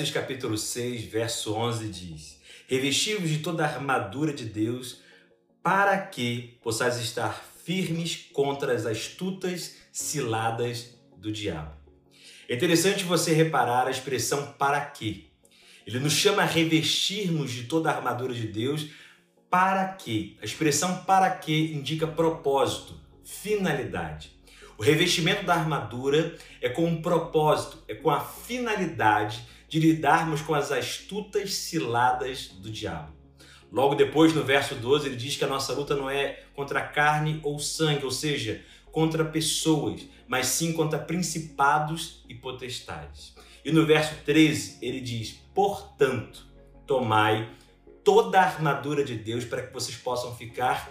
Efésios capítulo 6, verso 11 diz: Revestivos de toda a armadura de Deus, para que possais estar firmes contra as astutas ciladas do diabo. É interessante você reparar a expressão para quê. Ele nos chama a revestirmos de toda a armadura de Deus para quê? A expressão para quê indica propósito, finalidade. O revestimento da armadura é com um propósito, é com a finalidade de lidarmos com as astutas ciladas do diabo. Logo depois, no verso 12, ele diz que a nossa luta não é contra carne ou sangue, ou seja, contra pessoas, mas sim contra principados e potestades. E no verso 13, ele diz: Portanto, tomai toda a armadura de Deus para que vocês possam ficar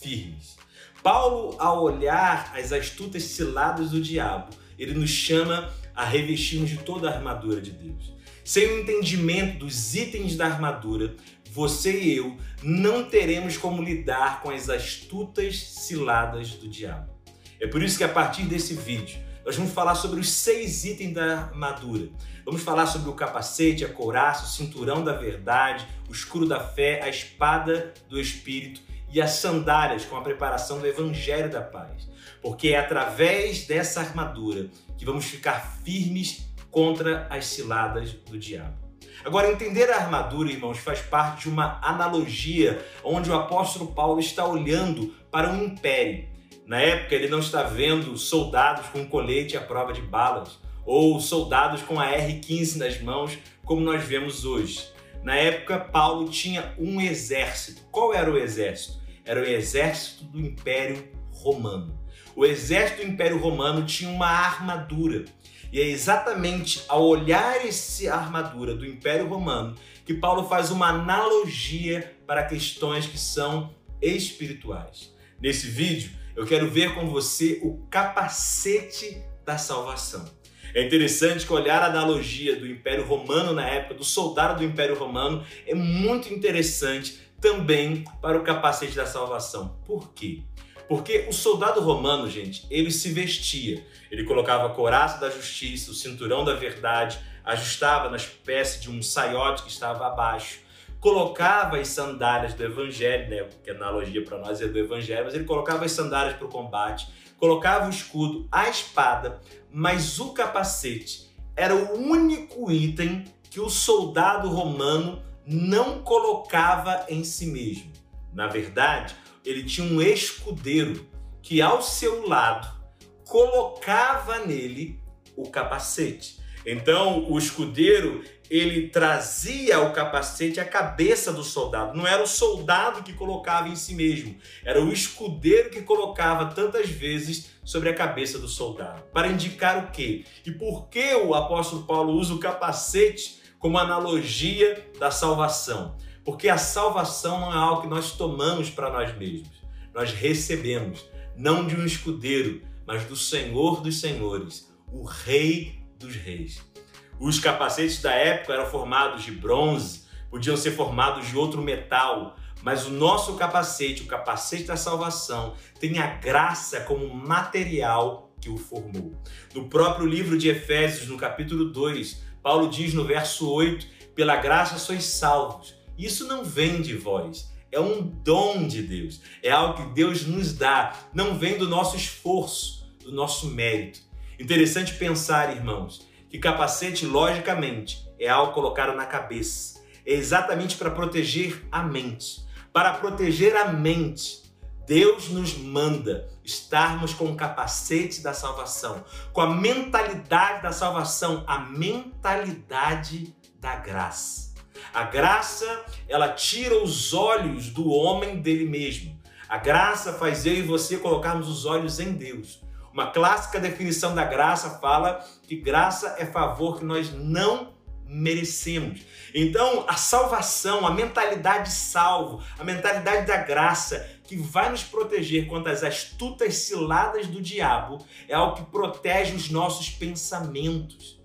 firmes. Paulo, ao olhar as astutas ciladas do diabo, ele nos chama a revestirmos de toda a armadura de Deus. Sem o entendimento dos itens da armadura, você e eu não teremos como lidar com as astutas ciladas do diabo. É por isso que a partir desse vídeo nós vamos falar sobre os seis itens da armadura. Vamos falar sobre o capacete, a couraça, o cinturão da verdade, o escudo da fé, a espada do espírito e as sandálias com a preparação do evangelho da paz. Porque é através dessa armadura que vamos ficar firmes contra as ciladas do diabo. Agora, entender a armadura, irmãos, faz parte de uma analogia onde o apóstolo Paulo está olhando para um império. Na época, ele não está vendo soldados com colete à prova de balas ou soldados com a R-15 nas mãos, como nós vemos hoje. Na época, Paulo tinha um exército. Qual era o exército? Era o exército do Império Romano. O exército do Império Romano tinha uma armadura. E é exatamente ao olhar essa armadura do Império Romano que Paulo faz uma analogia para questões que são espirituais. Nesse vídeo, eu quero ver com você o capacete da salvação. É interessante que olhar a analogia do Império Romano na época, do soldado do Império Romano, é muito interessante também para o capacete da salvação. Por quê? Porque o soldado romano, gente, ele se vestia. Ele colocava a couraça da justiça, o cinturão da verdade, ajustava na espécie de um saiote que estava abaixo, colocava as sandálias do evangelho, né? Porque a analogia para nós é do evangelho, mas ele colocava as sandálias para o combate, colocava o escudo, a espada, mas o capacete era o único item que o soldado romano não colocava em si mesmo. Na verdade, ele tinha um escudeiro que ao seu lado colocava nele o capacete. Então, o escudeiro, ele trazia o capacete à cabeça do soldado. Não era o soldado que colocava em si mesmo, era o escudeiro que colocava tantas vezes sobre a cabeça do soldado. Para indicar o quê? E por que o apóstolo Paulo usa o capacete como analogia da salvação? Porque a salvação não é algo que nós tomamos para nós mesmos. Nós recebemos, não de um escudeiro, mas do Senhor dos Senhores, o Rei dos Reis. Os capacetes da época eram formados de bronze, podiam ser formados de outro metal, mas o nosso capacete, o capacete da salvação, tem a graça como material que o formou. No próprio livro de Efésios, no capítulo 2, Paulo diz no verso 8: Pela graça sois salvos isso não vem de vós, é um dom de Deus, é algo que Deus nos dá, não vem do nosso esforço, do nosso mérito. Interessante pensar, irmãos, que capacete, logicamente, é algo colocado na cabeça, é exatamente para proteger a mente. Para proteger a mente, Deus nos manda estarmos com o capacete da salvação, com a mentalidade da salvação, a mentalidade da graça. A graça, ela tira os olhos do homem dele mesmo. A graça faz eu e você colocarmos os olhos em Deus. Uma clássica definição da graça fala que graça é favor que nós não merecemos. Então, a salvação, a mentalidade salvo, a mentalidade da graça que vai nos proteger contra as astutas ciladas do diabo, é algo que protege os nossos pensamentos.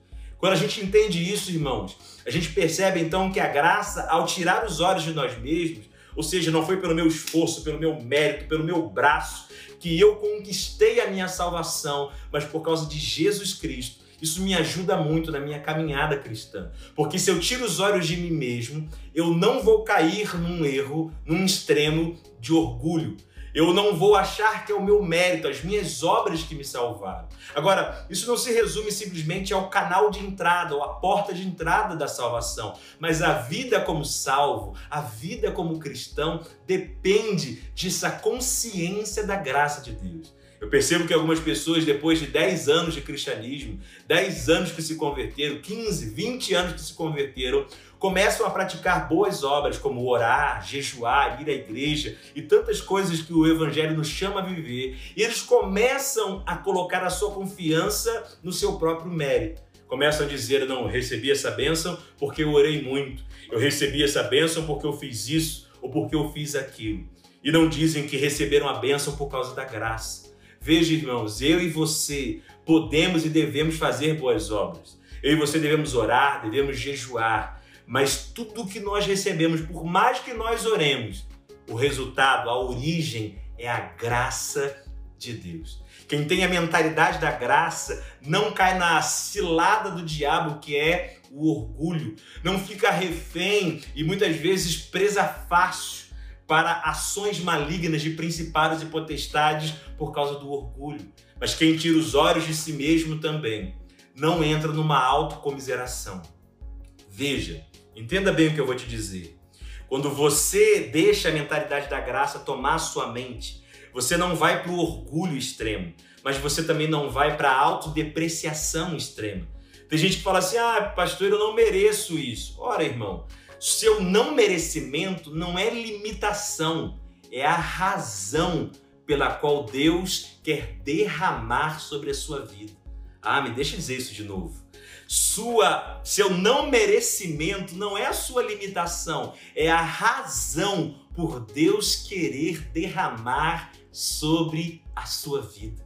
Quando a gente entende isso, irmãos, a gente percebe então que a graça, ao tirar os olhos de nós mesmos, ou seja, não foi pelo meu esforço, pelo meu mérito, pelo meu braço que eu conquistei a minha salvação, mas por causa de Jesus Cristo. Isso me ajuda muito na minha caminhada cristã. Porque se eu tiro os olhos de mim mesmo, eu não vou cair num erro, num extremo de orgulho. Eu não vou achar que é o meu mérito, as minhas obras que me salvaram. Agora, isso não se resume simplesmente ao canal de entrada ou à porta de entrada da salvação, mas a vida como salvo, a vida como cristão depende dessa consciência da graça de Deus. Eu percebo que algumas pessoas, depois de 10 anos de cristianismo, 10 anos que se converteram, 15, 20 anos que se converteram, começam a praticar boas obras, como orar, jejuar, ir à igreja e tantas coisas que o Evangelho nos chama a viver, e eles começam a colocar a sua confiança no seu próprio mérito. Começam a dizer: Não, eu recebi essa bênção porque eu orei muito, eu recebi essa bênção porque eu fiz isso ou porque eu fiz aquilo. E não dizem que receberam a bênção por causa da graça. Veja, irmãos, eu e você podemos e devemos fazer boas obras. Eu e você devemos orar, devemos jejuar, mas tudo que nós recebemos, por mais que nós oremos, o resultado, a origem é a graça de Deus. Quem tem a mentalidade da graça não cai na cilada do diabo que é o orgulho, não fica refém e muitas vezes presa fácil para ações malignas de principados e potestades por causa do orgulho. Mas quem tira os olhos de si mesmo também não entra numa autocomiseração. Veja, Entenda bem o que eu vou te dizer. Quando você deixa a mentalidade da graça tomar sua mente, você não vai para o orgulho extremo, mas você também não vai para a autodepreciação extrema. Tem gente que fala assim: ah, pastor, eu não mereço isso. Ora, irmão, seu não merecimento não é limitação, é a razão pela qual Deus quer derramar sobre a sua vida. Ah, me deixa dizer isso de novo sua seu não merecimento não é a sua limitação, é a razão por Deus querer derramar sobre a sua vida.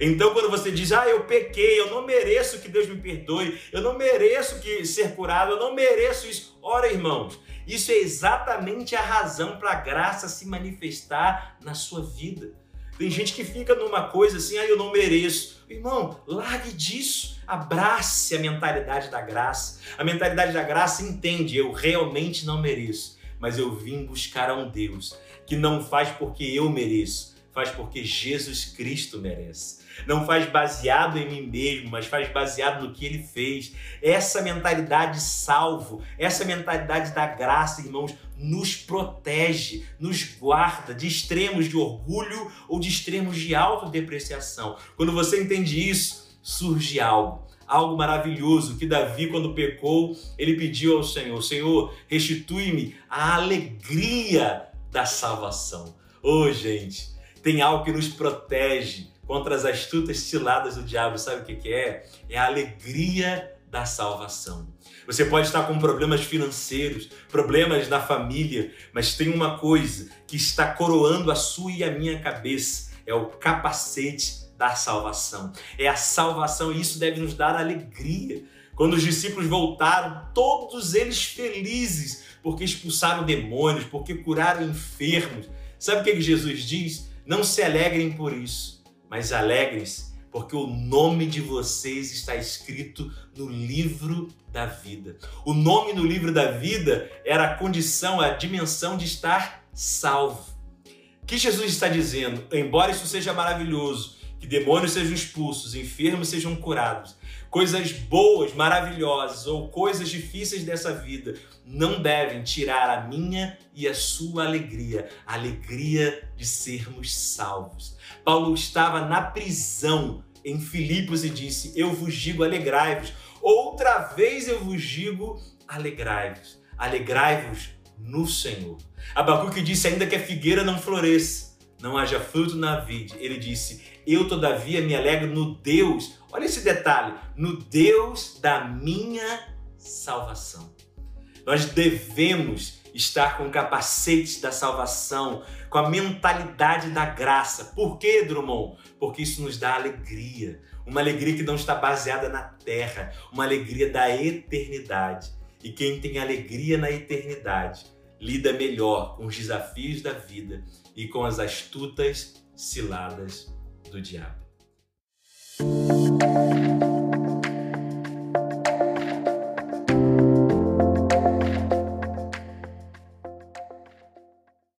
Então, quando você diz, ah, eu pequei, eu não mereço que Deus me perdoe, eu não mereço que ser curado, eu não mereço isso. Ora, irmãos, isso é exatamente a razão para a graça se manifestar na sua vida. Tem gente que fica numa coisa assim, ah, eu não mereço. Irmão, largue disso. Abrace a mentalidade da graça. A mentalidade da graça entende, eu realmente não mereço, mas eu vim buscar a um Deus que não faz porque eu mereço, faz porque Jesus Cristo merece. Não faz baseado em mim mesmo, mas faz baseado no que ele fez. Essa mentalidade salvo, essa mentalidade da graça, irmãos, nos protege, nos guarda de extremos de orgulho ou de extremos de autodepreciação. Quando você entende isso, surge algo algo maravilhoso que Davi, quando pecou, ele pediu ao Senhor: Senhor, restitui-me a alegria da salvação. Ô, oh, gente, tem algo que nos protege contra as astutas ciladas do diabo. Sabe o que, é? É a alegria da salvação. Você pode estar com problemas financeiros, problemas na família, mas tem uma coisa que está coroando a sua e a minha cabeça: é o capacete da salvação. É a salvação e isso deve nos dar alegria. Quando os discípulos voltaram, todos eles felizes, porque expulsaram demônios, porque curaram enfermos. Sabe o que Jesus diz? Não se alegrem por isso, mas alegrem-se porque o nome de vocês está escrito no livro da vida. O nome no livro da vida era a condição, a dimensão de estar salvo. O que Jesus está dizendo? Embora isso seja maravilhoso, que demônios sejam expulsos, enfermos sejam curados, coisas boas, maravilhosas ou coisas difíceis dessa vida não devem tirar a minha e a sua alegria, a alegria de sermos salvos. Paulo estava na prisão em Filipos e disse: Eu vos digo, alegrai-vos. Outra vez eu vos digo, alegrai-vos. Alegrai-vos no Senhor. Abacuque disse: Ainda que a figueira não floresça, não haja fruto na vide. Ele disse: Eu, todavia, me alegro no Deus. Olha esse detalhe: no Deus da minha salvação. Nós devemos estar com capacetes da salvação, com a mentalidade da graça. Por quê, Drummond? Porque isso nos dá alegria. Uma alegria que não está baseada na terra, uma alegria da eternidade. E quem tem alegria na eternidade lida melhor com os desafios da vida e com as astutas ciladas do diabo.